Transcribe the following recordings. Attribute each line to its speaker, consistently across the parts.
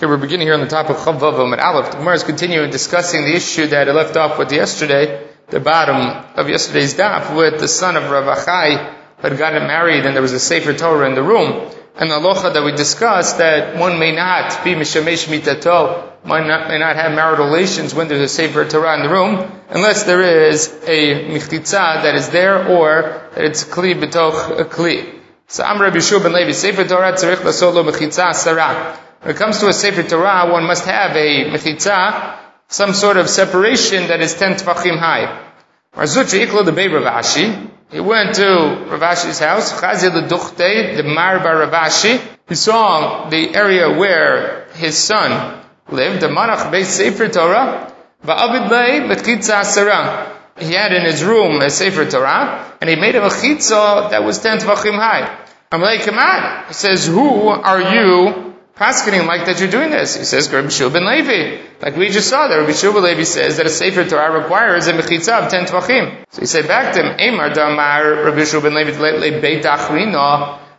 Speaker 1: Okay, we're beginning here on the top of Chavav and Aleph. The Gemara is continuing discussing the issue that I left off with yesterday, the bottom of yesterday's daf, with the son of Rav Achai who had gotten married and there was a Sefer Torah in the room. And the aloha that we discussed that one may not be mishamesh mitato, one may not have marital relations when there's a Sefer Torah in the room, unless there is a mechitza that is there or that it's kli betoch a kli. So Amr Rabbi ben Levi, Sefer Torah tzarich lasolo mechitza sarah. When it comes to a Sefer Torah, one must have a mechitza, some sort of separation that is 10 tvachim high. Marzuchi iklo the Rav Ashi. He went to Rav Ashi's house, Chazil the Duchte, the Marba Rav Ashi. He saw the area where his son lived, the Manach Beis Sefer Torah, Va'avid Lei Mechitza Sarah. He had in his room a Sefer Torah, and he made a mechitza that was 10 tvachim high. I'm like, come on. He says, who are you Paskening like that you're doing this. He says, Rabbi Shua ben Levi. Like we just saw that Rabbi Shua ben Levi says that a Sefer Torah requires a mechitza of 10 tvachim. So he said back to him, Emar damar Rabbi Shua ben Levi le beit.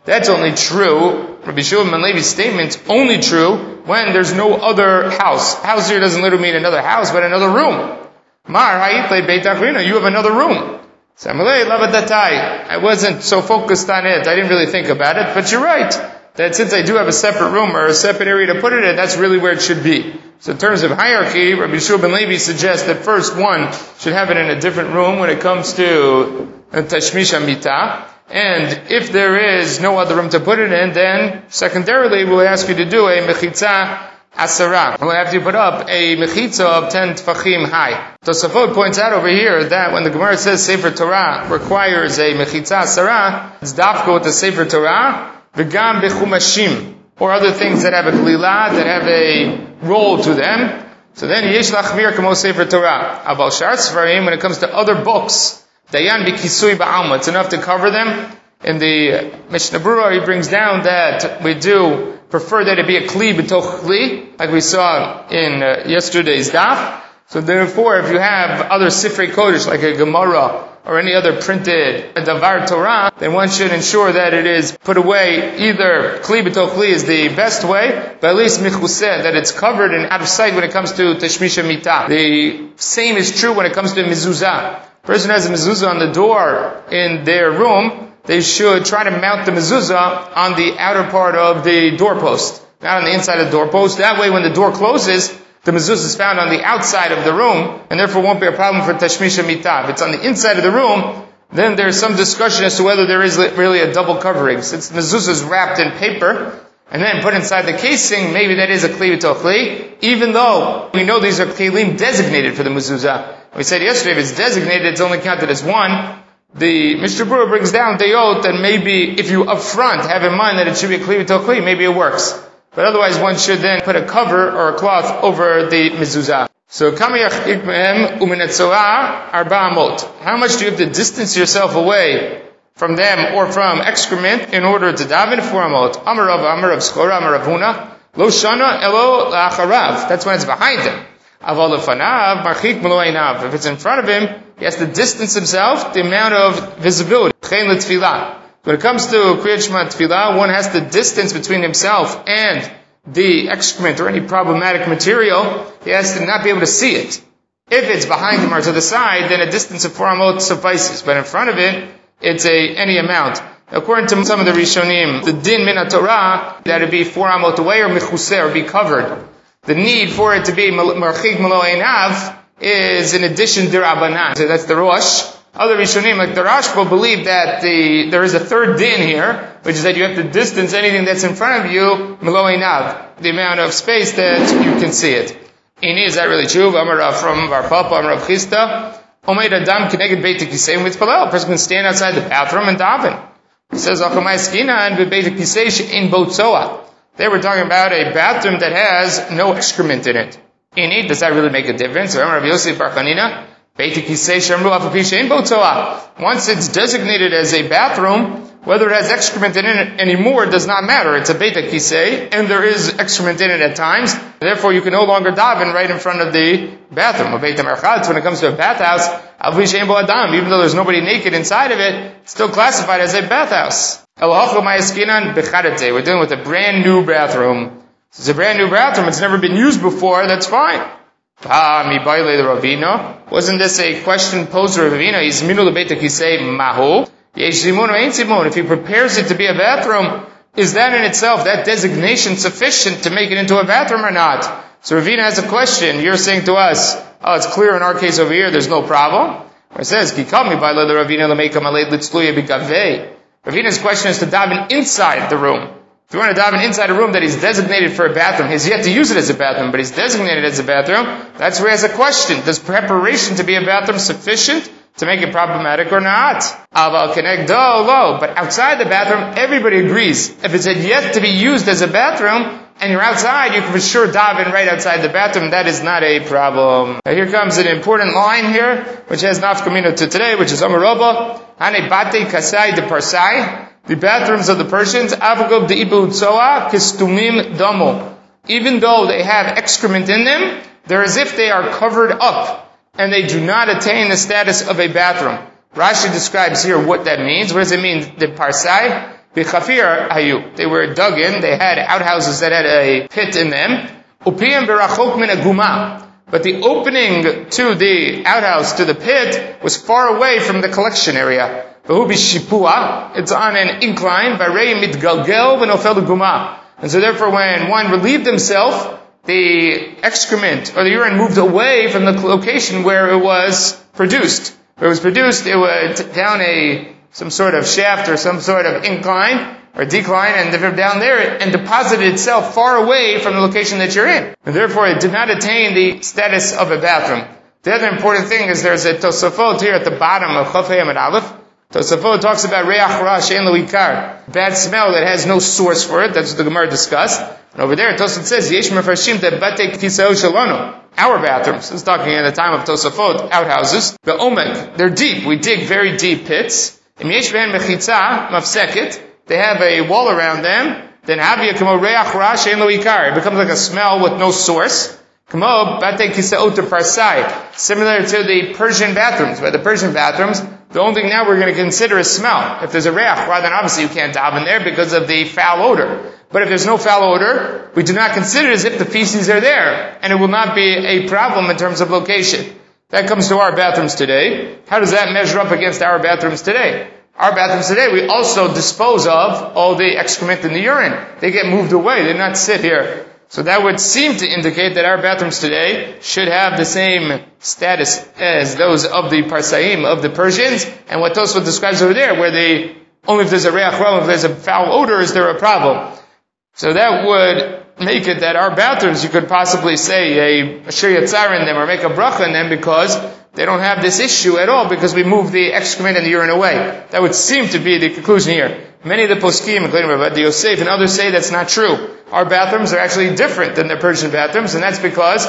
Speaker 1: That's only true. Rabbi Shua ben Levi's statement's only true when there's no other house. House here doesn't literally mean another house, but another room. Mar ha'itle beit achrina. You have another room. I wasn't so focused on it. I didn't really think about it, but you're right that since I do have a separate room or a separate area to put it in, that's really where it should be. So in terms of hierarchy, Rabbi Shua ben Levi suggests that first one should have it in a different room when it comes to Tashmish Amita. And if there is no other room to put it in, then secondarily we'll ask you to do a mechitza asara. We'll have to put up a mechitza of 10 tfachim high. Tosafot points out over here that when the Gemara says Sefer Torah requires a mechitza asara, it's dafka with the Sefer Torah, V'gam bechumashim, or other things that have a glila, that have a role to them. So then, yesh lachmir kamo sefer Torah. Aval shar svarim, when it comes to other books, dayan b'kisui ba'alma, it's enough to cover them. In the Mishnah Berurah, he brings down that we do prefer that it be a kli b'toch kli, like we saw in uh, yesterday's daf. So therefore, if you have other sifrei kodesh, like a Gemara, or any other printed Davar Torah, then one should ensure that it is put away either Kli Kli is the best way, but at least Michuseh, that it's covered and out of sight when it comes to Tashmisha Mita. The same is true when it comes to Mezuzah. Person has a mezuzah on the door in their room, they should try to mount the mezuzah on the outer part of the doorpost, not on the inside of the doorpost. That way when the door closes, the mezuzah is found on the outside of the room, and therefore won't be a problem for tashmisha mitah. If it's on the inside of the room, then there's some discussion as to whether there is really a double covering. Since the mezuzah is wrapped in paper, and then put inside the casing, maybe that is a kli v'tochli, even though we know these are kelim designated for the mezuzah. We said yesterday, if it's designated, it's only counted as one. The Mishnah Berurah brings down oath that maybe if you up front have in mind that it should be a kli maybe it works. But otherwise one should then put a cover or a cloth over the mezuzah. So. How much do you have to distance yourself away from them or from excrement in order to daven for amot? Amarav, amarav skora, amarav huna. Lo shana elo la'acharav. That's when it's behind him. Aval lefanav, marchik meloinav. If it's in front of him, he has to distance himself the amount of visibility. When it comes to Kriyat Shema Tfilah, one has the distance between himself and the excrement or any problematic material. He has to not be able to see it. If it's behind him or to the side, then a distance of four amot suffices. But in front of it, it's a any amount. According to some of the Rishonim, the din min Torah that it be four amot away or michuseh or be covered. The need for it to be marchig malo einav is in addition to Rabbanan. So that's the Rosh. Other Rishonim, like the Rashba, believe that the, there is a third din here, which is that you have to distance anything that's in front of you, meloinav, the amount of space that you can see it. Ini, is that really true? Amar from Bar Papa, Amar Chisda. Omeid Adam Kineged Beit Kisei with A person can stand outside the bathroom and daven. He says, Achamai Skina and Beit Kisei in Botsoa. They were talking about a bathroom that has no excrement in it. Ini, does that really make a difference? Amar Yosef Barchanina. Once it's designated as a bathroom, whether it has excrement in it anymore does not matter. It's a beta kisei, and there is excrement in it at times. Therefore, you can no longer daven right in front of the bathroom. A Beit HaMerchatz, when it comes to a bathhouse, even though there's nobody naked inside of it, it's still classified as a bathhouse. We're dealing with a brand new bathroom. It's a brand new bathroom. It's never been used before. That's fine. Wasn't this a question posed to Ravina? He's minu lebeta kisei mahu. If he prepares it to be a bathroom, is that in itself, that designation sufficient to make it into a bathroom or not? So Ravina has a question. You're saying to us, oh, it's clear in our case over here, there's no problem. It says, Kikami by the Ravina. Ravina's question is to daven inside the room. If you want to daven inside a room that is designated for a bathroom, he's yet to use it as a bathroom, but he's designated as a bathroom, that's where he has a question. Does preparation to be a bathroom sufficient to make it problematic or not? But outside the bathroom, everybody agrees. If it's yet to be used as a bathroom, and you're outside, you can for sure daven right outside the bathroom. That is not a problem. Now here comes an important line here, which has nafkamina to today, which is Amarobah. Hane bate kasai de parsai. The bathrooms of the Persians, avagov de ibutsoa kistumim damo. Even though they have excrement in them, they're as if they are covered up, and they do not attain the status of a bathroom. Rashi describes here what that means. What does it mean? The parsai, B'chafir hayu. They were dug in. They had outhouses that had a pit in them. Upiyam berachok min aguma. But the opening to the outhouse, to the pit, was far away from the collection area. It's on an incline. And so therefore when one relieved himself, the excrement or the urine moved away from the location where it was produced. Where it was produced, it went down a some sort of shaft or some sort of incline or decline and down there and deposited itself far away from the location that you're in. And therefore it did not attain the status of a bathroom. The other important thing is there's a Tosafot here at the bottom of Chafayim and Aleph. Tosafot talks about Reach Ra Shein Luikar, bad smell that has no source for it. That's what the Gemara discussed. And over there, Tosafot says, Yesh Mefarshim Te Bate Kisao Shalonu. Our bathrooms. This is talking at the time of Tosafot, outhouses. The Omek, they're deep. We dig very deep pits. They have a wall around them. Then Habiyy come Reach Elohikar. It becomes like a smell with no source. Similar to the Persian bathrooms. By the Persian bathrooms, the only thing now we're going to consider is smell. If there's a reach, then obviously you can't daven there because of the foul odor. But if there's no foul odor, we do not consider it as if the feces are there, and it will not be a problem in terms of location. That comes to our bathrooms today. How does that measure up against our bathrooms today? Our bathrooms today, we also dispose of all the excrement and the urine. They get moved away. They not sit here. So that would seem to indicate that our bathrooms today should have the same status as those of the Parsaim, of the Persians, and what Tosfot describes over there, where they, only if there's a reach if there's a foul odor, is there a problem. So that would make it that our bathrooms, you could possibly say Asher Yatzar in them or make a bracha in them because they don't have this issue at all because we move the excrement and the urine away. That would seem to be the conclusion here. Many of the poskim, including Rabbi Yosef and others say that's not true. Our bathrooms are actually different than the Persian bathrooms and that's because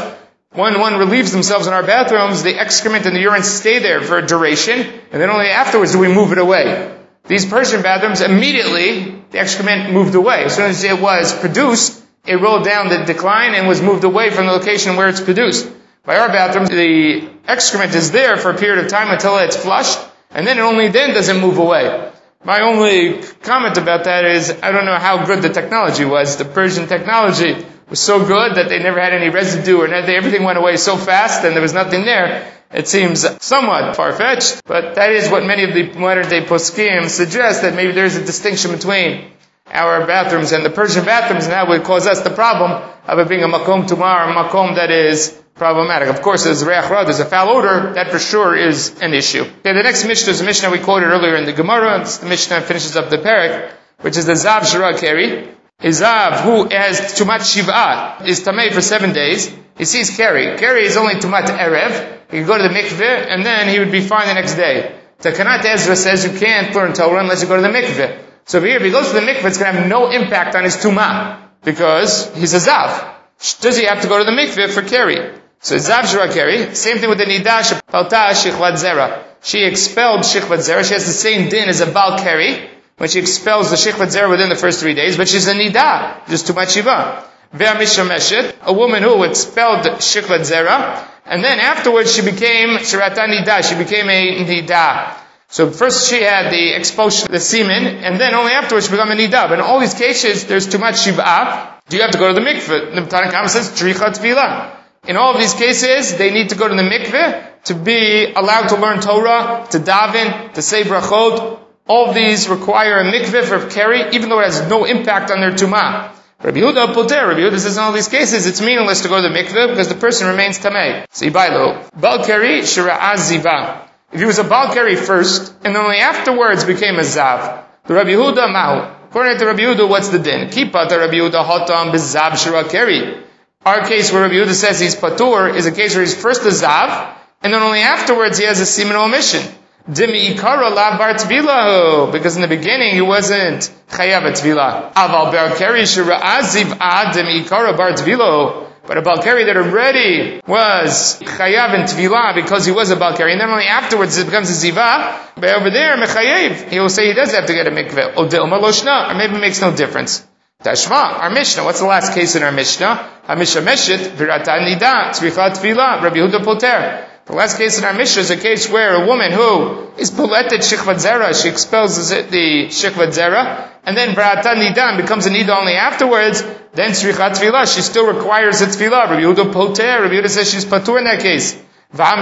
Speaker 1: when one relieves themselves in our bathrooms, the excrement and the urine stay there for a duration and then only afterwards do we move it away. These Persian bathrooms, immediately the excrement moved away. As soon as it was produced, it rolled down the decline and was moved away from the location where it's produced. By our bathrooms, the excrement is there for a period of time until it's flushed, and then only then does it move away. My only comment about that is, I don't know how good the technology was. The Persian technology was so good that they never had any residue or everything went away so fast and there was nothing there. It seems somewhat far-fetched, but that is what many of the modern day poskim suggest that maybe there's a distinction between our bathrooms and the Persian bathrooms, and that would cause us the problem of it being a makom tumar, a makom that is problematic. Of course, there's reach ra, there's a foul odor, that for sure is an issue. Okay, the next Mishnah is a Mishnah we quoted earlier in the Gemara, the Mishnah finishes up the parak, which is the Zav Shira Keri. A Zav who has too much Shiva is Tamei for seven days. He sees Keri. Keri is only Tumat Erev. He can go to the mikveh, and then he would be fine the next day. The Takanat Ezra says you can't learn Torah unless you go to the mikveh. So here, if he goes to the mikveh, it's going to have no impact on his tumah because he's a zav. Does he have to go to the mikveh for keri? So zav shura keri. Same thing with the nidah palta shichvat zera. She expelled shichvat zera. She has the same din as a bal keri when she expels the shichvat zera within the first three days, but she's a nidah, just too much shiva. Ve'amishameshet, a woman who expelled shichvat zera, and then afterwards she became shirata nidah. She became a nidah. So first she had the expulsion, the semen, and then only afterwards she became a nidah. In all these cases, there's too much shiv'ah, Do you have to go to the mikveh? The Tanna Kamma says tricha tefillah. In all of these cases, they need to go to the mikveh to be allowed to learn Torah, to daven, to say brachot. All of these require a mikveh for keri, even though it has no impact on their tumah. Rabbi Yehuda poter. Rabbi Yehuda says in all these cases it's meaningless to go to the mikveh because the person remains tamei. So Ibailo, Balkari Ziva. If he was a Balkari first, and only afterwards became a Zav, the Rabbi Yehuda Mahu. According to Rabbi Yehuda, what's the din? Kipa to Rabbi Yehuda Hotam Bizav Shirakeri. Our case where Rabbi Yehuda says he's patur is a case where he's first a Zav, and then only afterwards he has a semen omission. Dimi ikara la bar because in the beginning he wasn't chayav at tvila. Aval bar keri aziv ad dimi ikara bar. But a Balkari that already was chayav in tvila because he was a Balkari, and then only afterwards it becomes a ziva. But over there, mechayev, he will say he does have to get a mikveh. Or maybe it makes no difference. Tashma, our Mishnah. What's the last case in our Mishnah? Hamisha Meshit, Virata Nida, Tzricha Tvila, Rabbi Huda Poter. The last case in our Mishnah is a case where a woman who is poletet shikvat zera, she expels the shikvat zera, and then brata nidan becomes a nida only afterwards, then tzrichat tefillah, she still requires a tefillah. Rabbi Yehuda poter, Rabbi Yehuda says she's patur in that case. Uh,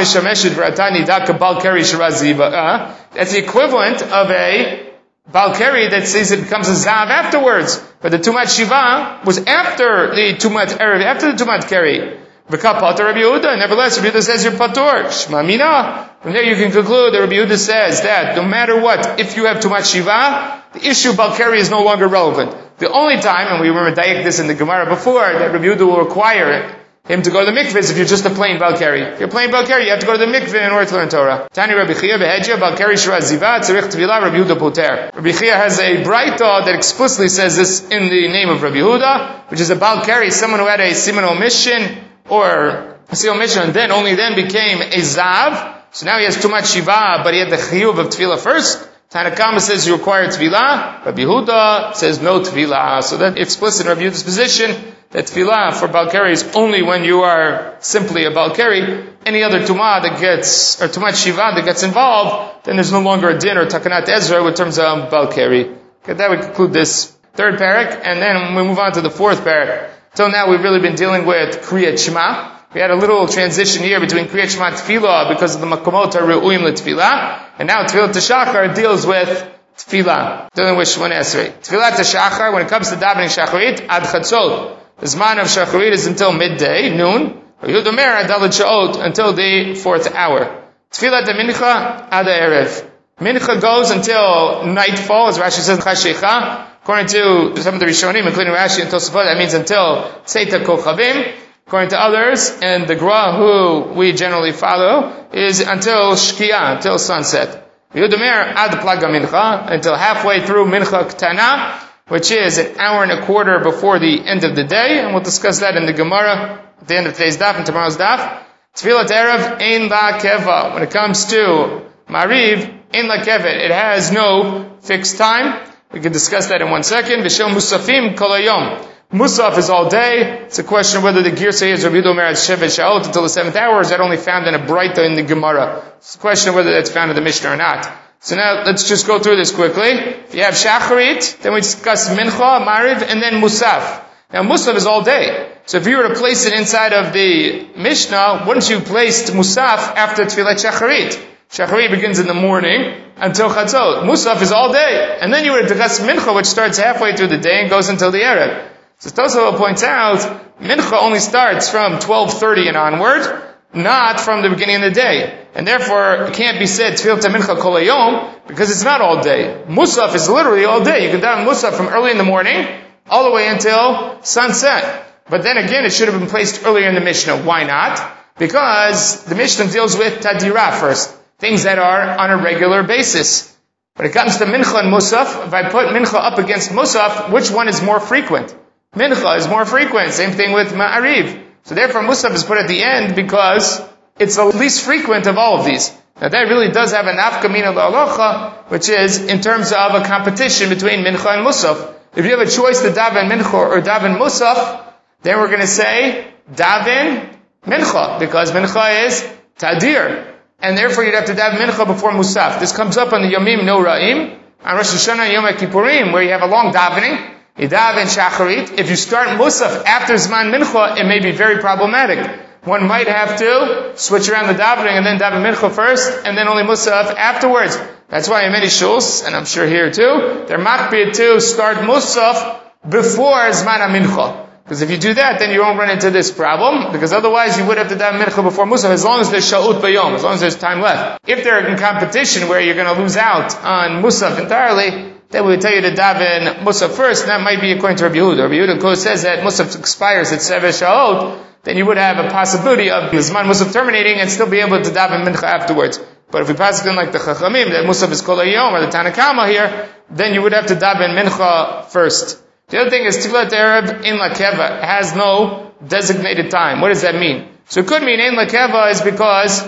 Speaker 1: that's the equivalent of a Balkari that says it becomes a Zav afterwards. But the Tumat Shiva was after the Tumat Erev, after the Tumat Keri. V'kapata Rabbi Yehuda. Nevertheless, Rabbi Yehuda says you're patur. Shma From there you can conclude that Rabbi Yehuda says that no matter what, if you have much shiva, the issue of Balkari is no longer relevant. The only time, and we remember Dayak this in the Gemara before, that Rabbi Yehuda will require him to go to the mikveh if you're just a plain Balkari. If you're plain Balkari, you have to go to the mikvah in order to learn Torah. Tani Rabbi Chia behedja Balkari shra ziva tzarich tvila Rabbi Yehuda poter. Rabbi Chia has a Braita that explicitly says this in the name of Rabbi Yehuda, which is a Balkari, someone who had a simon mission or Seal Mishnah, and then only then became a Zav. So now he has too much Shiva, but he had the Chiyuv of Tefillah first. Tanakama says you require Tefillah. Rabbi Yehuda says no Tefillah. So that explicit in Rabbi Yehuda's position that Tefillah for Balkari is only when you are simply a Balkari. Any other Tumah that gets, or Tumah Shiva that gets involved, then there's no longer a din or Takanat Ezra in terms of um, Balkari. Okay, that would conclude this third parak, and then we move on to the fourth parak. Till now, we've really been dealing with Kriyat Shema. We had a little transition here between Kriyat Shema Tefillah because of the Makomot Re'uim Tefillah, and now Tefillah Teshachar deals with Tefillah, dealing with Shemon Esrei. Tefillah Teshachar, when it comes to davening Shacharit, Ad Chatzot. The Zman of Shacharit is until midday, noon, or Yudomer Adalat Sha'ot, until the fourth hour. Tefillah Mincha Ad Erev. Mincha goes until nightfall, as Rashi says, Chashecha, According to some of the Rishonim, including Rashi and Tosafot, that means until Seita Kochavim. According to others, and the Gra who we generally follow, is until Shkia, until sunset. Yudamer ad plaga mincha, until halfway through mincha ktana, which is an hour and a quarter before the end of the day, and we'll discuss that in the Gemara at the end of today's daf and tomorrow's daf. Tfilat Erev ein la keva. When it comes to Mariv, ein la kevet. It has no fixed time. We can discuss that in one second. V'shel musafim kolayom. Musaf is all day. It's a question whether the gear says Rabbi Yudomer at Shevet Shaot until the seventh hour, is that only found in a Breita in the Gemara? It's a question of whether that's found in the Mishnah or not. So now let's just go through this quickly. If you have Shacharit, then we discuss Mincha, Mariv, and then Musaf. Now Musaf is all day. So if you were to place it inside of the Mishnah, wouldn't you place Musaf after Tfilat Shacharit? Shacharit begins in the morning until Chatzot. Musaf is all day. And then you would discuss Mincha, which starts halfway through the day and goes until the Erev. So Tosafot points out, Mincha only starts from 12.30 and onward, not from the beginning of the day. And therefore, it can't be said Mincha Kolayom, because it's not all day. Musaf is literally all day. You can daven Musaf from early in the morning, all the way until sunset. But then again, it should have been placed earlier in the Mishnah. Why not? Because the Mishnah deals with Tadira first things that are on a regular basis. When it comes to Mincha and Musaf, if I put Mincha up against Musaf, which one is more frequent? Mincha is more frequent. Same thing with Ma'ariv. So therefore Musaf is put at the end because it's the least frequent of all of these. Now that really does have a nafkamina la'alocha, which is in terms of a competition between Mincha and Musaf. If you have a choice to daven Mincha or daven Musaf, then we're going to say daven Mincha, because Mincha is Tadir and therefore you'd have to daven mincha before musaf. This comes up on the Yomim No Ra'im, on Rosh Hashanah and Yom Kippurim, where you have a long davening. You daven shacharit. If you start musaf after zman mincha, it may be very problematic. One might have to switch around the davening and then daven mincha first, and then only musaf afterwards. That's why in many shuls, and I'm sure here too, they're makbid to start musaf before zman mincha. Because if you do that, then you won't run into this problem, because otherwise you would have to daven mincha before musaf, as long as there's sha'ut bayom, as long as there's time left. If they're in competition where you're going to lose out on musaf entirely, then we would tell you to daven musaf first, and that might be according to Rabbi Yehuda. Rabbi Yehuda says that musaf expires at seven sha'ot, then you would have a possibility of Zman Musaf terminating and still be able to daven mincha afterwards. But if we pass it in like the Chachamim, that Musaf is Kol Yom or the Tanakama here, then you would have to daven mincha first. The other thing is Tfilat Arab in Lakeva has no designated time. What does that mean? So it could mean in Lakeva is because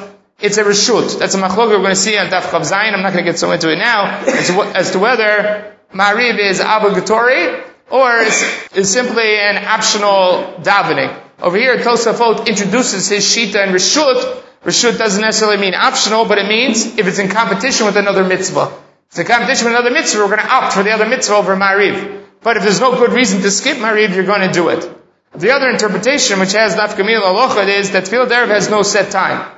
Speaker 1: it's a reshut. That's a machlok we're going to see on Daf Chav Zayin. I'm not going to get so into it now. As to, as to whether Mariv is obligatory or is, is simply an optional davening. Over here, Tosafot introduces his shita and reshut. Reshut doesn't necessarily mean optional, but it means if it's in competition with another mitzvah. If it's in competition with another mitzvah, we're going to opt for the other mitzvah over Mariv. But if there's no good reason to skip Mariv, you're going to do it. The other interpretation, which has nafkamil alocha, is that Tefillah Derev has no set time.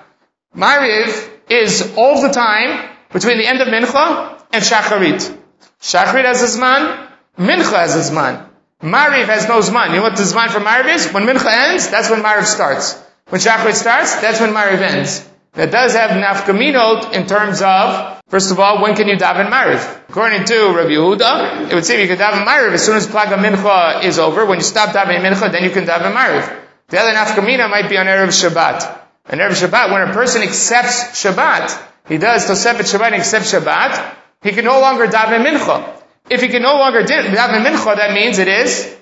Speaker 1: Mariv is all the time between the end of Mincha and Shacharit. Shacharit has a zman, Mincha has a zman. Mariv has no Zman. You know what the Zman for Mariv is? When Mincha ends, that's when Mariv starts. When Shachrit starts, that's when Mariv ends. That does have nafkaminot in terms of, first of all, when can you daven Mariv? According to Rabbi Yehuda, it would seem you can daven Mariv as soon as Plaga Mincha is over. When you stop davening Mincha, then you can daven Mariv. The other nafkamina might be on Erev Shabbat. On Erev Shabbat, when a person accepts Shabbat, he does Tosefet Shabbat and accepts Shabbat, he can no longer daven Mincha. If he can no longer daven mincha, that means it is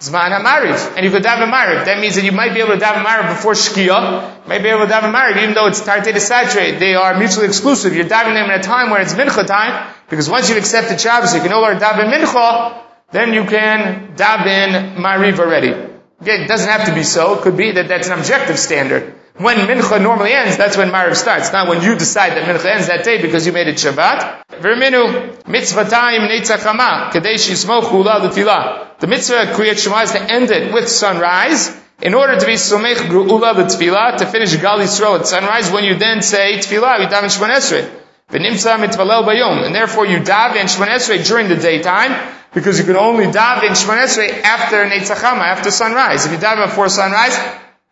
Speaker 1: Zman HaMariv. And you could daven Mariv. That means that you might be able to daven Mariv before Shkia. You might be able to daven Mariv, even though it's Tartei to saturate. They are mutually exclusive. You're davening them at a time where it's Mincha time, because once you've accepted Shabbos, you can no longer daven Mincha, then you can daven Mariv already. Again, it doesn't have to be so. It could be that that's an objective standard. When Mincha normally ends, that's when Mariv starts. Not when you decide that Mincha ends that day because you made it Shabbat. Verminu mitzvatayim neitzachama kadesh yismochu ula The mitzvah creates Shema is to end it with sunrise in order to be somech gru'ula tefillah to finish Gal Yisrael at sunrise. When you then say tefillah, you daven Shemon Esrei. Mitvalel bayom. And therefore you daven Shemon Esrei during the daytime because you can only daven Shemon Esrei after neitzachama, after sunrise. If you daven before sunrise,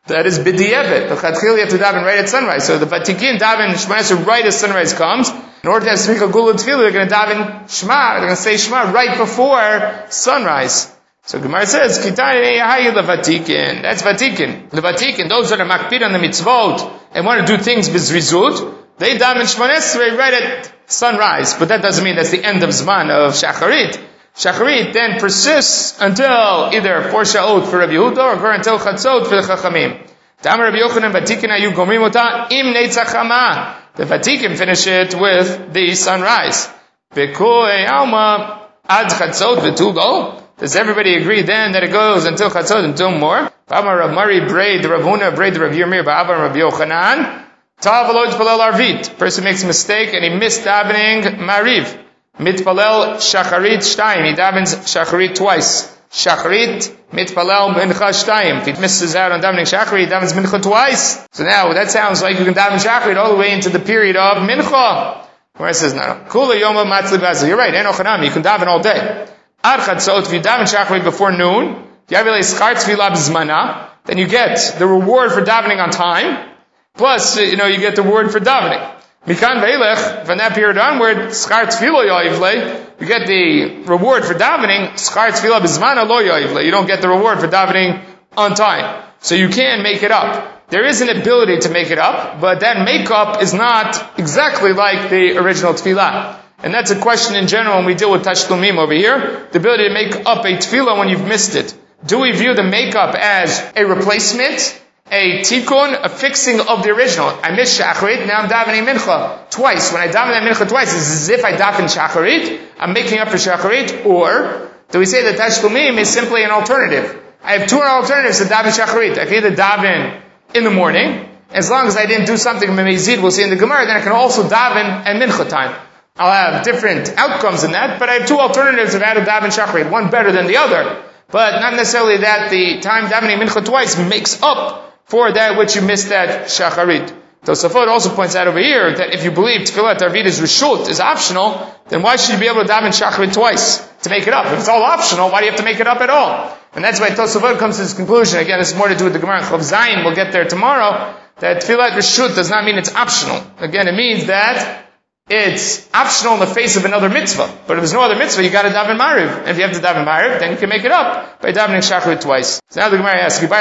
Speaker 1: that is b'di'evet. The chatchil you have to daven right at sunrise. So the vatikin daven Shema right as sunrise comes. In order to have smicha gula tefillah, they're going to daven Shema. They're going to say Shema right before sunrise. So Gemara says, Kitani hayi levatikin. That's vatikin. Levatikin, those that are makpid on the mitzvot and want to do things bizrizut, they daven Shema right at sunrise. But that doesn't mean that's the end of Zman of Shacharit. Shacharit then persists until either for Sha'ot for Rabbi Yehuda or until Chatzot for the Chachamim. Damar Rabbi Yochanan Vatikin ayu gomrim ota im neitzachama. The Vatikin finish it with the sunrise. Bekoi alma ad Chatzot v'tulo. Does everybody agree then that it goes until Chatzot until more? Bama Rav Mari braid the Ravuna braid the Rav Yirmir Ba'avam Rabbi Yochanan. Tavalot Palel Arvit. Person makes a mistake and he missed davening Mariv. Mitpalel shacharit shtayim. He davens shacharit twice. Shacharit mitpalel mincha shtayim. If he misses out on davening shacharit, he davens mincha twice. So now that sounds like you can daven shacharit all the way into the period of mincha. Where it says no. Kula yoma matzli bazil. You're right. Enochanam. You can daven all day. Ad chatzot. If you daven shacharit before noon, then you get the reward for davening on time. Plus, you know, you get the reward for davening. Mikan ve'ilech, from that period onward, schar tefillah yoivle, you get the reward for davening, schar tefillah bizmana lo yoivle. You don't get the reward for davening on time. So you can make it up. There is an ability to make it up, but that makeup is not exactly like the original tefillah. And that's a question in general when we deal with tashlumim over here. The ability to make up a tefillah when you've missed it. Do we view the makeup as a replacement? A tikkun, a fixing of the original. I missed shacharit, now I'm davening mincha twice. When I daven mincha twice, it's as if I daven shacharit, I'm making up for shacharit, or do we say that tashkumim is simply an alternative? I have two alternatives to daven shacharit. I can either daven in the morning, as long as I didn't do something memezid, we'll see in the Gemara, then I can also daven at mincha time. I'll have different outcomes in that, but I have two alternatives of how to daven shachrit, one better than the other. But not necessarily that the time davening mincha twice makes up for that which you missed that shacharit. Tosafot also points out over here that if you believe tefillat arvit is reshut, is optional, then why should you be able to daven shacharit twice to make it up? If it's all optional, why do you have to make it up at all? And that's why Tosafot comes to this conclusion. Again, is more to do with the Gemara Chav Zayin. We'll get there tomorrow. That tefillat reshut does not mean it's optional. Again, it means that it's optional in the face of another mitzvah. But if there's no other mitzvah, you gotta daven mariv. And if you have to daven mariv, then you can make it up by davening shachrit twice. So now the Gemara asks, If he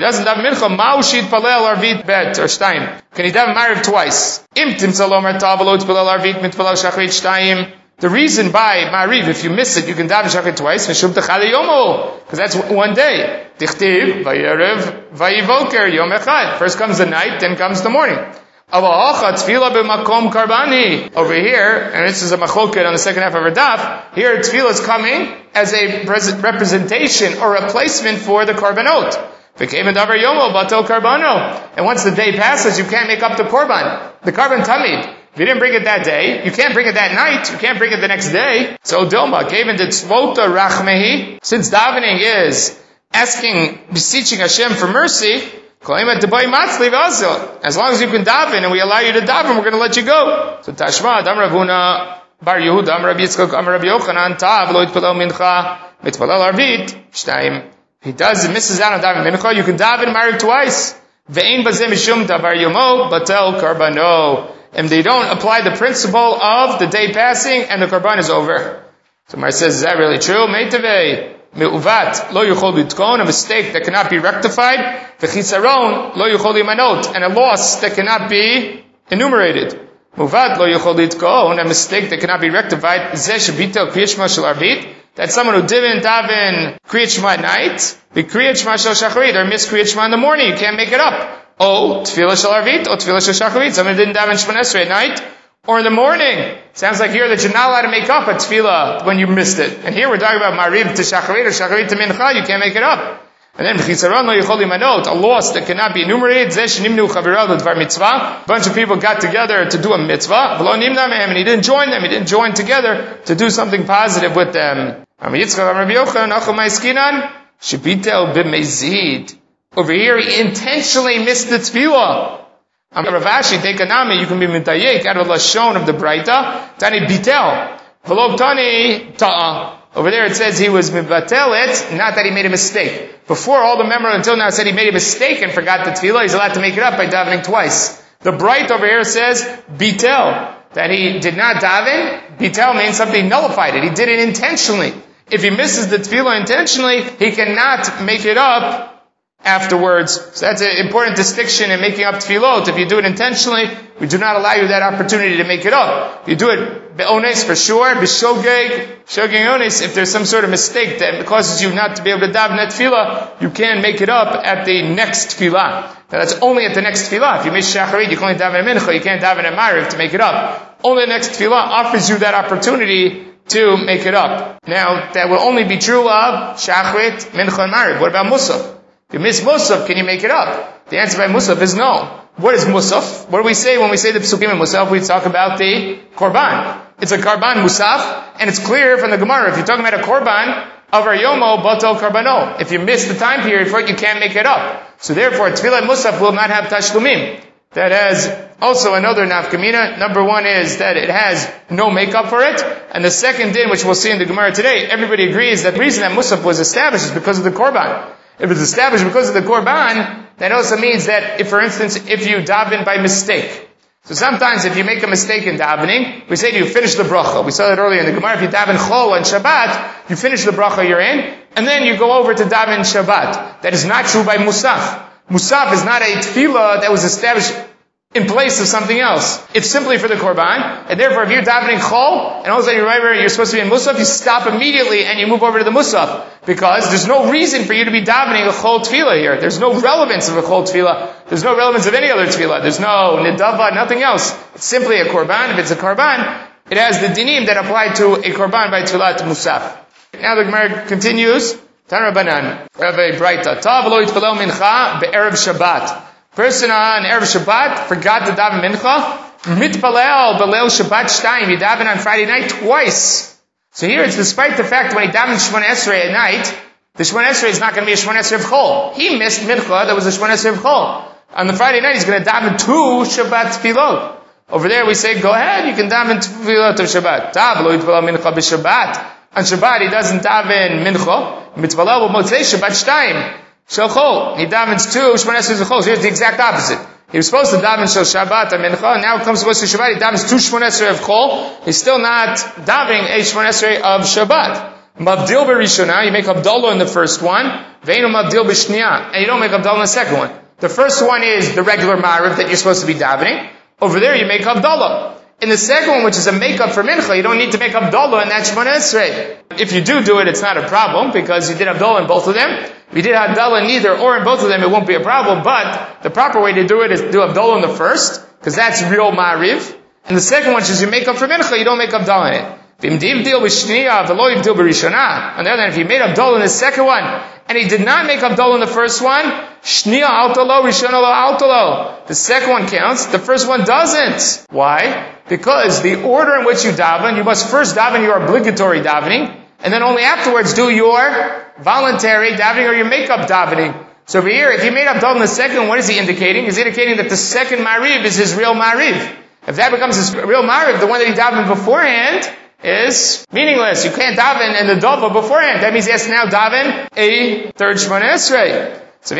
Speaker 1: doesn't daven mincha, ma'ushid palel arvit bet or shtayim. Can he daven mariv twice? Im timtzalom tav lo palel arvit mitpalel shachrit shtayim. The reason by Mariv, if you miss it, you can daven shachrit twice, because that's one day. Dichtiv, vayerev, vayivoker, yom echad. First comes the night, then comes the morning. Over here, and this is a machloket on the second half of our daf, here tefillah is coming as a representation or replacement for the korbanot. And once the day passes, you can't make up the korban. The korban tamid. If you didn't bring it that day, you can't bring it that night, you can't bring it the next day. So Dilma gave into tzvota rachmehi. Since davening is asking, beseeching Hashem for mercy, as long as you can daven and we allow you to daven, we're going to let you go. So Tashma, Dam Ravuna, Bar Yehuda, Am Rabbi Yitzchak, Am Rabbi Yochanan, Tav, Lo Yitpalel Mincha, Mitpalel Arvit, Shtaim. He does, misses out on daven Mincha, you can daven Mariv twice. Ve'in bazeh mishum davar yomo, batel karbano. And they don't apply the principle of the day passing and the karban is over. So Mar says, is that really true? Meitavei. Me'uvat lo yuchol litkon, a mistake that cannot be rectified. V'chisaron lo yuchol limanot, and a loss that cannot be enumerated. Muvat lo yuchol litkon, a mistake that cannot be rectified. Zeh shabitel kriyishma shel arbit, that someone who didn't daven kriyishma at night, the kriyishma shel shacharit, or miss kriyishma in the morning, you can't make it up. Oh, tefillah shel arbit, or tefillah shel shacharit, someone didn't daven shmonesrei at night, or in the morning. Sounds like here that you're not allowed to make up a tefillah when you missed it. And here we're talking about marib to shacharit or shacharit to mincha, you can't make it up. And then chisaron lo yichol manot, a loss that cannot be enumerated. Zesh nimnu chavirav dvar mitzvah. A bunch of people got together to do a mitzvah. V'lo nimna mehem, and he didn't join them. He didn't join together to do something positive with them. Over here, he intentionally missed the tefillah. I'm Rav Ashi, take a you can be mitayek out of the lashon of the Braita. Tani bitel. V'lo tani ta'a. Over there it says he was mibatel it, not that he made a mistake. Before all the memory until now said he made a mistake and forgot the tefillah, he's allowed to make it up by davening twice. The Braita over here says bitel, that he did not daven. Bitel means something nullified it. He did it intentionally. If he misses the tefillah intentionally, he cannot make it up afterwards. So that's an important distinction in making up tefillot. If you do it intentionally, we do not allow you that opportunity to make it up. If you do it be'ones for sure, b'shogeg, shogeg ones, if there's some sort of mistake that causes you not to be able to daven that tefillah, you can make it up at the next tefillah. Now that's only at the next tefillah. If you miss shacharit, you can only daven a mincha, you can't daven a mariv to make it up. Only the next tefillah offers you that opportunity to make it up. Now, that will only be true of shachrit, mincha, and mariv. What about musaf? You miss Musaf, can you make it up? The answer by Musaf is no. What is Musaf? What do we say when we say the Psukim in Musaf? We talk about the Korban. It's a Korban Musaf, and it's clear from the Gemara, if you're talking about a Korban, of our Yomo, Batal Karbano. If you miss the time period for it, you can't make it up. So therefore, Tefillah Musaf will not have Tashlumim. That has also another nafkamina. Number one is that it has no makeup for it. And the second din, which we'll see in the Gemara today, everybody agrees that the reason that Musaf was established is because of the Korban. If it's established because of the korban, that also means that if, for instance, if you daven by mistake. So sometimes if you make a mistake in davening, we say to you, finish the bracha. We saw that earlier in the Gemara. If you daven chol on Shabbat, you finish the bracha you're in, and then you go over to daven Shabbat. That is not true by Musaf. Musaf is not a tefillah that was established in place of something else. It's simply for the korban, and therefore if you're davening chol, and all of a sudden you remember you're supposed to be in musaf, you stop immediately and you move over to the musaf. Because there's no reason for you to be davening a chol tefillah here. There's no relevance of a chol tefillah. There's no relevance of any other tefillah. There's no nidava, nothing else. It's simply a korban. If it's a korban, it has the dinim that apply to a korban by tefillah to musaf. Now the Gemara continues. Tan Rabbanan, Rabbi Braita, Tav mincha be'erev Shabbat. Person on Erev Shabbat forgot to daven mincha, Mitpalel, Balel Shabbat Shtayim, you daven on Friday night twice. So here it's despite the fact when he davens Shemon Esrei at night, the Shemon Esrei is not going to be a Shemon Esrei of Chol. He missed Mincha, that was a Shemon Esrei of Chol. On the Friday night, he's going to daven two Shabbat Tefillot. Over there we say, go ahead, you can daven Tefillot of Shabbat. Tav lo yitpalel mincha b'Shabbat. On Shabbat, he doesn't daven Mincha. Mitzvah b'motzei Shabbat Shtayim. Shel He davens two Shemon Esrei of Chol. So here's the exact opposite. He was supposed to daven Shel Shabbat and now it comes to Shabbat, he davens two Shemon Esrei of Chol. He's still not davening a Shemon Esrei of Shabbat. Mavdil b'rishona, you make Havdalah in the first one. Veinu Mavdil b'shniya, and you don't make Havdalah in the second one. The first one is the regular Ma'ariv that you're supposed to be davening. Over there you make Havdalah. In the second one, which is a makeup for Mincha, you don't need to make Havdalah in that Shemon Esrei. If you do do it, it's not a problem, because you did Havdalah in both of them. If you did Havdalah in neither or in both of them, it won't be a problem, but the proper way to do it is do Havdalah in the first, because that's real Ma'ariv. And the second one is you make up for Mincha, you don't make Havdalah in it. On the other hand, if he made Havdalah in the second one, and he did not make Havdalah in the first one, Shnia altalo, Rishonalo altalo. The second one counts, the first one doesn't. Why? Because the order in which you daven, you must first daven your obligatory davening, and then only afterwards do your voluntary davening or your makeup davening. So over here, if he made Havdalah in the second, what is he indicating? He's indicating that the second Mariv is his real Mariv. If that becomes his real Mariv, the one that he davened beforehand, is meaningless. You can't daven in the dova beforehand. That means he has to now daven a third Shemona Esrei. So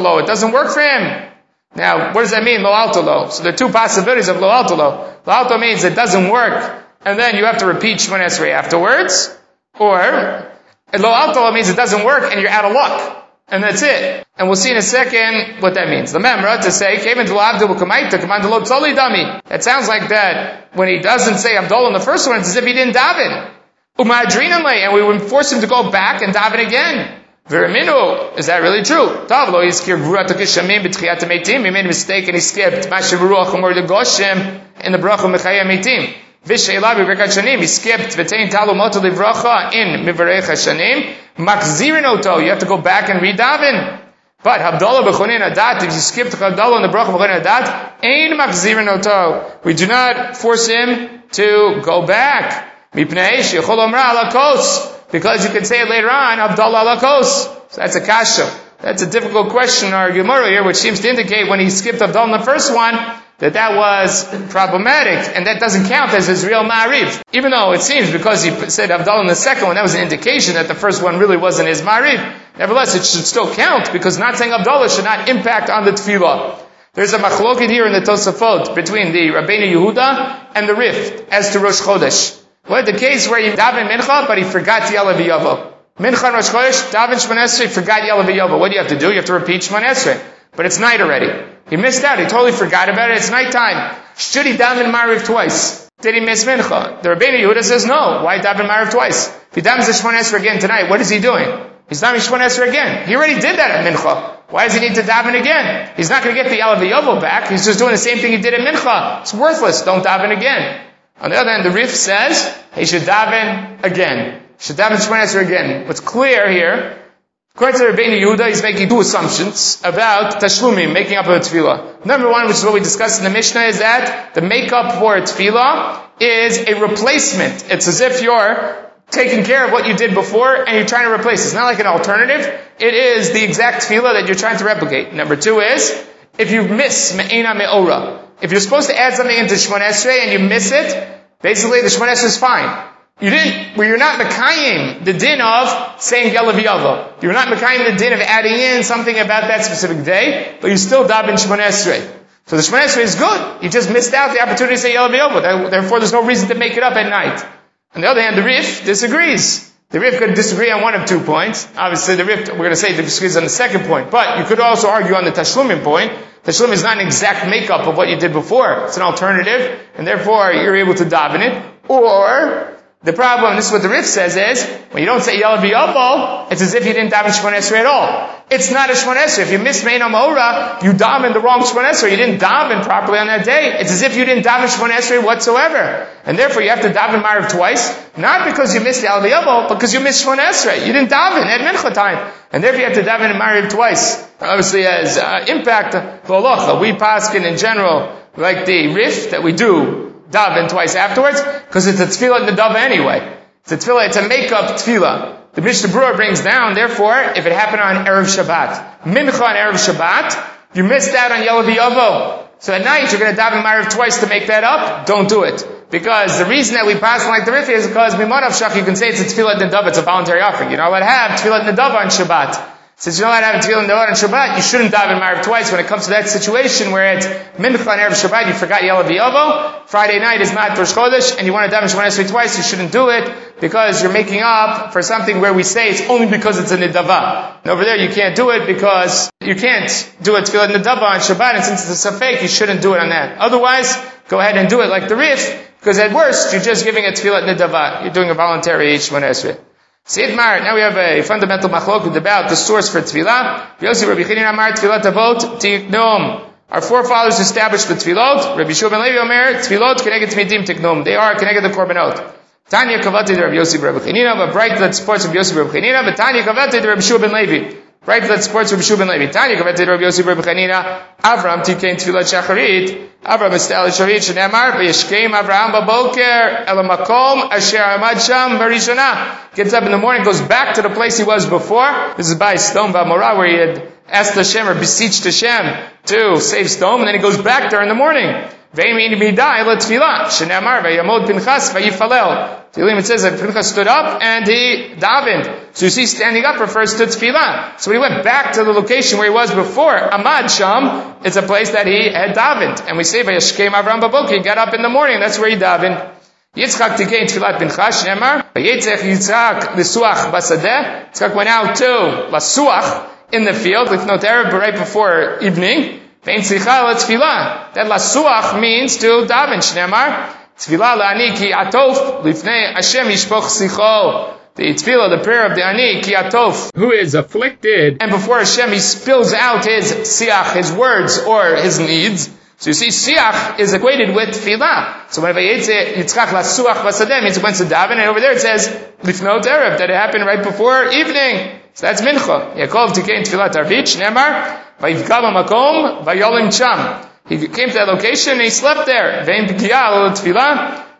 Speaker 1: lo. It doesn't work for him. Now, what does that mean, lo altolo? So there are two possibilities of lo altolo. Lo alto means it doesn't work, and then you have to repeat Shemona Esrei afterwards. Or, lo altolo means it doesn't work and you're out of luck. And that's it. And we'll see in a second what that means. The memra to say, came into Abdul Kamaita, command lo tzoli dami. That sounds like that when he doesn't say Havdalah in the first one, it's as if he didn't daven. Umadrinanle, and we would force him to go back and daven again. Veriminu, is that really true? Tav lo yizkir gvurat kishamim b'tchiyat meitim. He made a mistake and he skipped Mashiv Ruach Goshim in the bracha Mechayah Meitim. V'sheila b'berkat shanim. He skipped v'tein talu moto livracha in mivarech hashanim. Makzirin oto. You have to go back and read Davin. But Havdalah b'chonin adat, if you skip the Havdalah and the bracha b'chonin adat, ain makzirin oto. We do not force him to go back. Mipnei shechol omra. Because you can say it later on, Havdalah alakos. So that's a kasha. That's a difficult question in our Gemara here, which seems to indicate when he skipped Havdalah in the first one, that that was problematic, and that doesn't count as his real Ma'ariv. Even though it seems, because he said Havdalah in the second one, that was an indication that the first one really wasn't his Ma'ariv. Nevertheless, it should still count, because not saying Havdalah should not impact on the Tefillah. There's a machloket here in the Tosafot between the Rabbeinu Yehuda and the Rif as to Rosh Chodesh. What the case where he daven mincha, but he forgot Yalav Yavo. Mincha and Rosh Chodesh, daven Shmonesrei, forgot Yalav. What do you have to do? You have to repeat Shmonesrei. But it's night already. He missed out. He totally forgot about it. It's nighttime. Should he daven Mariv twice? Did he miss Mincha? The Rabbeinu Yehuda says no. Why daven Mariv twice? If he davens the Shemon Esrei again tonight, what is he doing? He's davening Shemon Esrei again. He already did that at Mincha. Why does he need to daven again? He's not going to get the Yalav back. He's just doing the same thing he did at Mincha. It's worthless. Don't daven again. On the other hand, the Rif says he should daven again. Should daven Shemon Esrei again. What's clear here According to Rabbeinu Yehuda, he's making two assumptions about tashlumim, making up a tefillah. Number one, which is what we discussed in the Mishnah, is that the makeup for a tefillah is a replacement. It's as if you're taking care of what you did before and you're trying to replace. It's not like an alternative. It is the exact tefillah that you're trying to replicate. Number two is, if you miss me'ena me'ora, if you're supposed to add something into Shemon Esrei and you miss it, basically the Shemon is fine. You didn't, well, you're not Mekayim, the din of saying Yalav You're not Mekayim the din of adding in something about that specific day, but you still daven Shemon Esrei. So the Shemon Esrei is good. You just missed out the opportunity to say Yalav Therefore, there's no reason to make it up at night. On the other hand, the Rif disagrees. The Rif could disagree on one of two points. Obviously, the Rif, we're going to say disagrees on the second point. But you could also argue on the Tashlumim point. Tashlum is not an exact makeup of what you did before. It's an alternative, and therefore you're able to daven it. Or, The problem, this is what the Rif says, is when you don't say Yalav Yavol, it's as if you didn't daven Shemon Esrei at all. It's not a Shemon Esrei. If you miss Mein Amora, you daven the wrong Shemon Esrei. You didn't daven properly on that day. It's as if you didn't daven Shemon Esrei whatsoever. And therefore you have to daven Marav twice, not because you missed Yalav Yavol, because you missed Shemon Esrei. You didn't daven at Mincha time. And therefore you have to daven Marav twice. Obviously as uh, impact, Volocha, we paskin in general, like the Rif that we do, daven twice afterwards, because it's a tefillah nedava anyway. It's a tefillah, it's a makeup tefillah. The Mishnah Berurah brings down, therefore, if it happened on Erev Shabbat, Mincha on Erev Shabbat, you missed out on Yelav. So at night, you're going to daven Marav twice to make that up. Don't do it. Because the reason that we pass like the Rif is because Mimanav Shach, you can say it's a tefillah nedava, it's a voluntary offering. You're not allowed to have tefillah nedava on Shabbat. Since you're not allowed to have tefillin on Shabbat, you shouldn't daven Mariv twice when it comes to that situation where it's Mincha on Erev Shabbat, you forgot Yelav Yavo, Friday night is Mat Rosh Chodesh, and you want to daven Shemon Esrei twice, you shouldn't do it, because you're making up for something where we say it's only because it's a Nidava. And over there you can't do it because you can't do a Tefillah Nidava on Shabbat, and since it's a Safek, you shouldn't do it on that. Otherwise, go ahead and do it like the Rif, because at worst, you're just giving a Tefillah Nidava. You're doing a voluntary Shemon Esrei. Mar, now we have a fundamental machlok about the source for tefillah. Yosef Rabbi Chanina Amar tefillah tavot tiknom. Our forefathers established the tefillot. Rabbi Shua ben Levi Omer tefillot keneged tmidim tiknom. They are keneged the korbanot. Tanya kavati Rabbi Yosef Rabbi Chanina, a Braita that supports Rabbi Yosef Rabbi Chanina, but Tanya kavati Rabbi Shua ben Levi. Right, supports Rabbi Shua ben Levi. Tanya kavati Rabbi Yosef Rabbi Chanina. Avram tikein tefillat shacharit. Avram estel shacharit shenemar v'yishkeim Avram baboker el makom asher amad sham barishana. Gets up in the morning, goes back to the place he was before. This is by Sdom V'Amorah where he had asked Hashem or beseeched Hashem to save Sdom, and then he goes back there in the morning. Ve'im midai letfilah shenemar v'yamod pinchas v'yifalel. Tehillim it says that Pinchas stood up and he davened. So you see, standing up refers to tefillah. So he went back to the location where he was before, Amad Sham, it's a place that he had davened. And we say, Vayashkem Avram Babok, he got up in the morning, that's where he davened. Yitzchak tikein tfilat mincha, Shemar, Vayetzech Yitzchak l'suach basadeh. Yitzchak went out to l'suach in the field, with no right before evening. Vein tfilah. That l'suach means to daven, Shemar. Tfilah la'ani ki atof lifnei Hashem yishpoch sicho. The tefillah, the prayer of the ani ki atof, who is afflicted, and before Hashem he spills out his siach, his words or his needs. So you see, siach is equated with tefillah. So when Yitzchak lasuach means it went to daven, and over there it says lifnot erev that it happened right before evening. So that's mincha. Yaakov tikein tefillah tarvich nemar He came to that location and he slept there.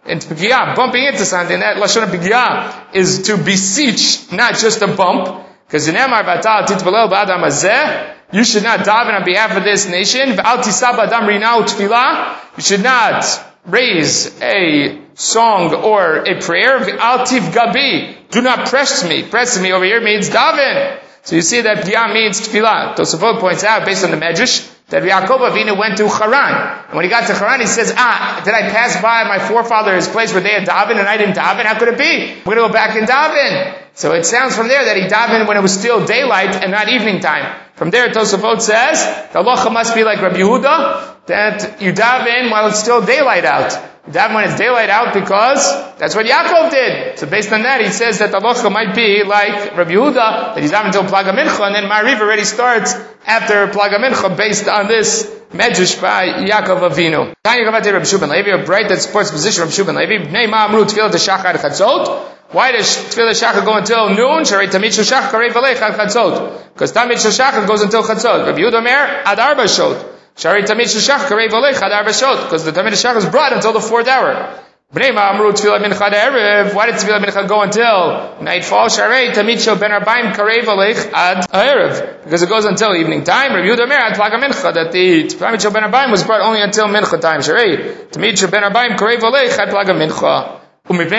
Speaker 1: And pigiyah, bumping into something, that lashon pigiyah is to beseech, not just a bump. Because in Emar batal titbalel ba'adam azeh, you should not daven on behalf of this nation. V'al tisab adam rinau tefillah. You should not raise a song or a prayer. V'al tiv gabi. Do not press me. Press me over here means daven. So you see that pigiyah means tefillah. Tosafot points out, based on the Medrash, that Yaakov Avinu went to Haran. And when he got to Haran, he says, ah, did I pass by my forefather's place where they had daven and I didn't daven? How could it be? We're going to go back and daven. So it sounds from there that he davened when it was still daylight and not evening time. From there, Tosafot says, the halacha must be like Rabbi Yehuda, that you daven while it's still daylight out. You daven when it's daylight out because that's what Yaakov did. So based on that, he says that the halacha might be like Rabbi Yehuda, that he's daven until Plaga Mincha, and then Ma'ariv already starts after Plaga Mincha based on this Medrash by Yaakov Avinu. Tanya Gavati Rabbi Shubin Levi, a Braita that supports position of Shubin Levi, Bnei Ma'amru Tfilah Shachar Chatzot, why does Tefillah Shachar go until noon? Sharei Tamid Shachar Karei Valech Ad Chatzot. Because Tamid Shachar goes until Chatzot. Rabbi Yehuda Mer Ad Arba Shot. Shari Tamid Shachar Karei Valech Ad Arba Shot. Because the Tamid Shachar is brought until the fourth hour. Bnei Ma'amru Tefillah Mincha Erev. Why did Tefillah Mincha go until nightfall? Sharei Tamid Shot Ben Arbaim Karei Valech Ad Erev. Because it goes until evening time. Rabbi Yehuda Mer Ad Plaga Mincha. That the Tamid Shot Ben Arbaim was brought only until Mincha time. Sharei Tamid Shot Ben Arbaim Karei Valech Ad Plaga Mincha. There's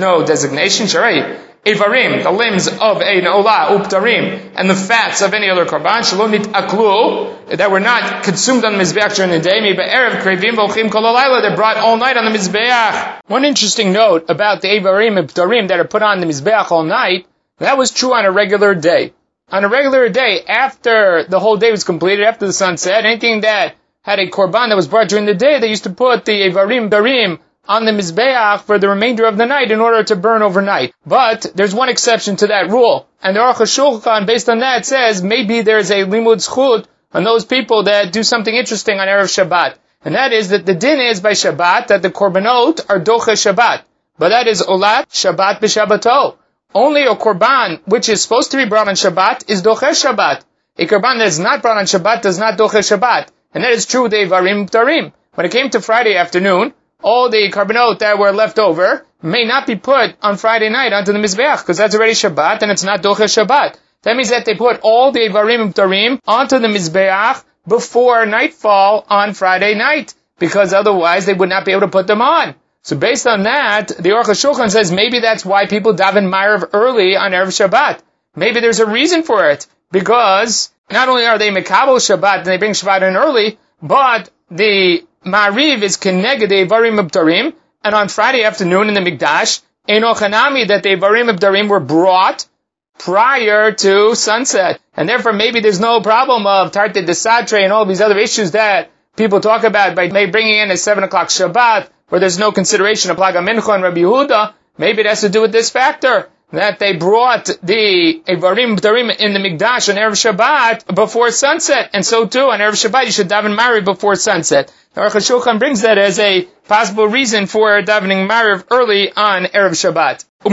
Speaker 1: no designation. Sharei. Ivarim, the limbs of a Ola, Uptarim, and the fats of any other Karban, Shalomit Aklu, that were not consumed on the Mizbeach during the day, maybe Erev, Krevim, Volchim, Kololayla, they're brought all night on the Mizbeach. One interesting note about the Ivarim Uptarim that are put on the Mizbeach all night, that was true on a regular day. On a regular day, after the whole day was completed, after the sun set, anything that had a korban that was brought during the day, they used to put the Evarim Barim on the Mizbeach for the remainder of the night in order to burn overnight. But there's one exception to that rule. And the Aruch HaShulchan, based on that, says maybe there's a limud schut on those people that do something interesting on Erev Shabbat. And that is that the din is by Shabbat that the korbanot are doche Shabbat. But that is olat Shabbat b'Shabbato. Only a korban which is supposed to be brought on Shabbat is doche Shabbat. A korban that is not brought on Shabbat does not doche Shabbat. And that is true with Varim Tarim. When it came to Friday afternoon, all the korbanot that were left over may not be put on Friday night onto the Mizbeach, because that's already Shabbat and it's not Doche Shabbat. That means that they put all the Varim Tarim onto the Mizbeach before nightfall on Friday night, because otherwise they would not be able to put them on. So based on that, the Aruch HaShulchan says maybe that's why people daven Ma'ariv early on Erev Shabbat. Maybe there's a reason for it, because not only are they Mekabel Shabbat and they bring Shabbat in early, but the Ma'ariv is Keneged Varim Abdarim, and on Friday afternoon in the Mikdash, Enochanami that the Varim Abdarim were brought prior to sunset. And therefore maybe there's no problem of Tartei D'Satrei and all these other issues that people talk about by bringing in a 7 o'clock Shabbat, where there's no consideration of Plaga Mincha and Rabbi Yehuda. Maybe it has to do with this factor that they brought the Evarim B'tarim in the Mikdash on Erev Shabbat before sunset, and so too on Erev Shabbat you should daven Mariv before sunset. The Aruch HaShulchan brings that as a possible reason for davening Mariv early on Erev Shabbat. How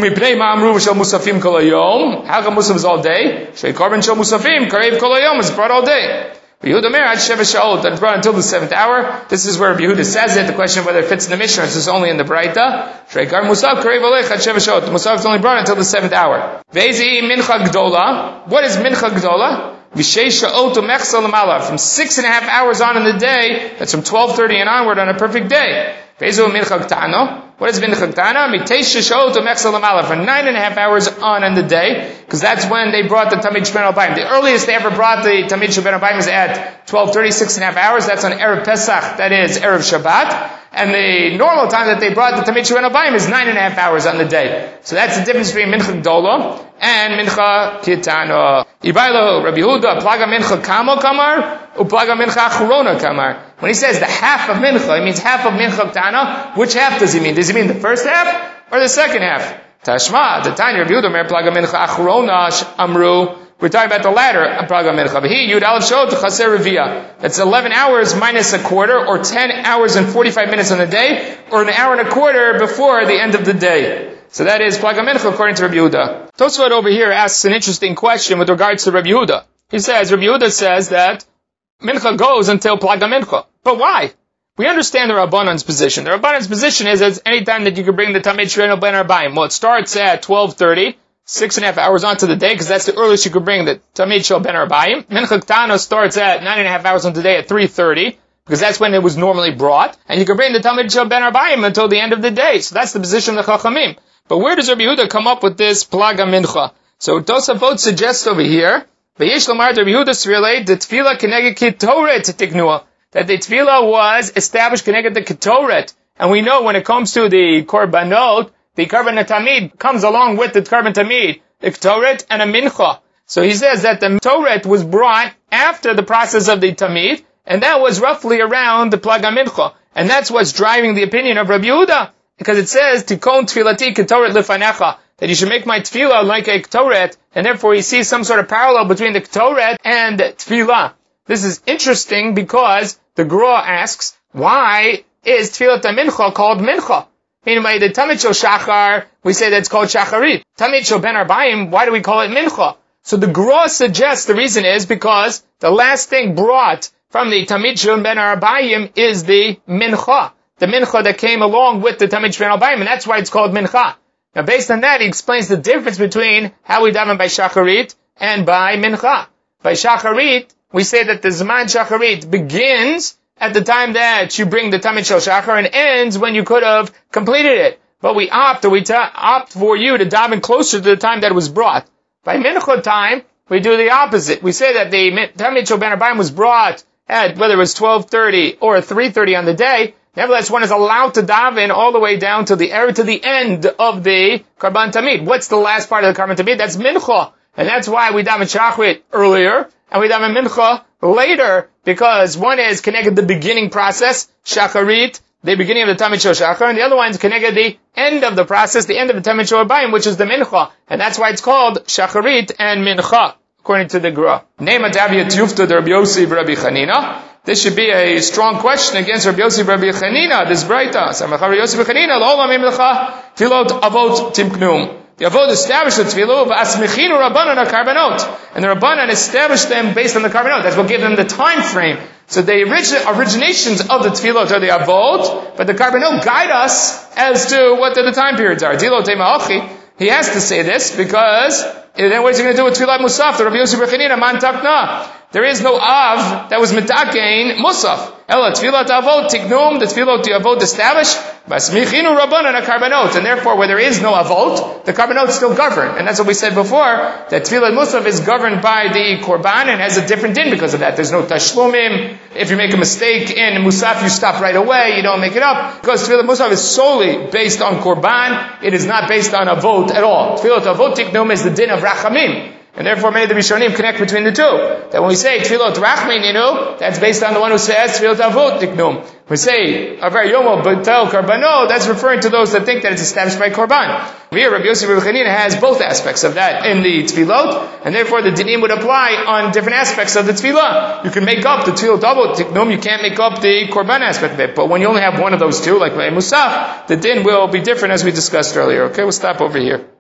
Speaker 1: come Muslims all day? Shei Korban Shal Musafim, Karev Kol is brought all day. Yehuda Mer Sheva that brought until the seventh hour. This is where Yehuda says it. The question of whether it fits in the Mishnah is only in the Braita. Shreikar Musaf Karev Sheva. The Musaf is only brought until the seventh hour. Vezi Mincha Gdola. What is Mincha Gdola? From six and a half hours on in the day, that's from 12.30 and onward on a perfect day. Mincha. What is Mincha Ktana? For nine and a half hours on in the day, because that's when they brought the Tamid Sheben Albayim. The earliest they ever brought the Tamid Sheben Albayim is at 12.30, six and a half hours. That's on Erev Pesach, that is Erev Shabbat. And the normal time that they brought the Tamid Sheben Albayim is nine and a half hours on the day. So that's the difference between Mincha Gdolo and Mincha Kitano. Ibailo, Rabbi Huda, Plaga Mincha Kamo Kamar, Uplaga Mincha Achrona Kamar. When he says the half of Mincha, it means half of Mincha Kitano. Which half does he mean? Does he mean the first half or the second half? Tashma, the Tanya Rabbi Huda, Mer Plaga Mincha Achrona Amru, we're talking about the latter, Yud Chaser. That's 11 hours minus a quarter, or 10 hours and 45 minutes on the day, or an hour and a quarter before the end of the day. So that is Plaga Mincha according to Rabbi Yehuda. Tosfot over here asks an interesting question with regards to Rabbi Yehuda. He says, Rabbi Yehuda says that Mincha goes until Plaga Mincha. But why? We understand the Rabbanan's position. The Rabbanan's position is that any time that you can bring the Tamid Shreino Ben Arbaim. Well, it starts at 12.30, six and a half hours onto the day, because that's the earliest you could bring the Tamid Shel Ben Arbayim. Mincha Ktana starts at nine and a half hours onto the day at 3.30, because that's when it was normally brought, and you can bring the Tamid Shel Ben Arbayim until the end of the day. So that's the position of the Chachamim. But where does Rabbi Yehuda come up with this Plaga Mincha? So Tosafot suggests over here, V'yesh Lamar Rabbi Yehuda relate the Tefillah Keneged Kitoret Tiknua, that the Tefillah was established Keneged the Kitoret, and we know when it comes to the Korbanot, the Karban Tamid comes along with the Karban Tamid, the Ktoret and a Mincha. So he says that the Toret was brought after the process of the Tamid, and that was roughly around the Plaga Mincha. And that's what's driving the opinion of Rabbi Yehuda, because it says, Tikon Tfilati Ketoret Lifanecha, that you should make my tefillah like a Ktoret, and therefore he sees some sort of parallel between the Ktoret and tefillah. This is interesting because the Gra asks, why is tefillah mincha called mincha? By the Tamid Shel Shachar, we say that's called Shacharit. Tamid Shel Ben Arbaim, why do we call it Mincha? So the Gra suggests the reason is because the last thing brought from the Tamid Shel Ben Arbaim is the Mincha. The Mincha that came along with the Tamid Shel Ben Arbaim, and that's why it's called Mincha. Now based on that, he explains the difference between how we daven by Shacharit and by Mincha. By Shacharit, we say that the Zman Shacharit begins at the time that you bring the Tamid Shel Shachar and ends when you could have completed it. But we opt, or we ta- opt for you to daven closer to the time that was brought. By Mincha time, we do the opposite. We say that the Tamid Shel Ben was brought at whether it was 12.30 or 3.30 on the day, Nevertheless, one is allowed to daven all the way down to the er, to the end of the Karban Tamid. What's the last part of the Karban Tamid? That's Mincha. And that's why we daven Shachrit earlier, and we have a Mincha later, because one is connected the beginning process, shacharit, the beginning of the Tamid Shachar, and the other one is connected the end of the process, the end of the Tamid Shor which is the Mincha. And that's why it's called Shacharit and Mincha, according to the Gra. Davia Tufta Rabbi Yossi Rabbi Chanina. This should be a strong question against Rabbi Yossi Rabbi Chanina, this Braita. Samach Rabbi Yossi Rabbi Chanina, L'olam Imlecha, Filot Avot Timknum. The Avod established the Tfilu of Asmechinu Rabbanan Karbanot. And the Rabbanan established them based on the Karbanot. That's what gave them the time frame. So the origin, originations of the Tfilot are the Avod, but the Karbanot guide us as to what the, time periods are. Dilo He has to say this because eh, then what's he going to do with Tfilat Musaf? The Rabbi Yosef Rechanina, Man Takna. There is no Av that was Metakein Musaf. Ella Tfilat Avot Tignum, the Tfilat Avot established, Basmichinu Rabbanan Karbanot. And therefore, where there is no Avot, the Karbanot still govern. And that's what we said before, that Tfilat Musaf is governed by the Korban and has a different din because of that. There's no Tashlumim. If you make a mistake in Musaf, you stop right away, you don't make it up. Because Tfilat Musaf is solely based on Korban, it is not based on Avot at all. Tfilat Avot Tignum is the din of Rachamim. And therefore many of the Rishonim connect between the two. That when we say Tfilot Rachmin, you know, that's based on the one who says Tfilot Avot Diknum. We say Avar Yomo Batel Karbano, that's referring to those that think that it's established by Korban. We here, Rabbi Yosef Rabbi has both aspects of that in the Tfilot, and therefore the dinim would apply on different aspects of the Tfilah. You can make up the Tfilot Avot Diknum, you can't make up the Korban aspect of it. But when you only have one of those two, like Musaf, the din will be different as we discussed earlier. Okay, we'll stop over here.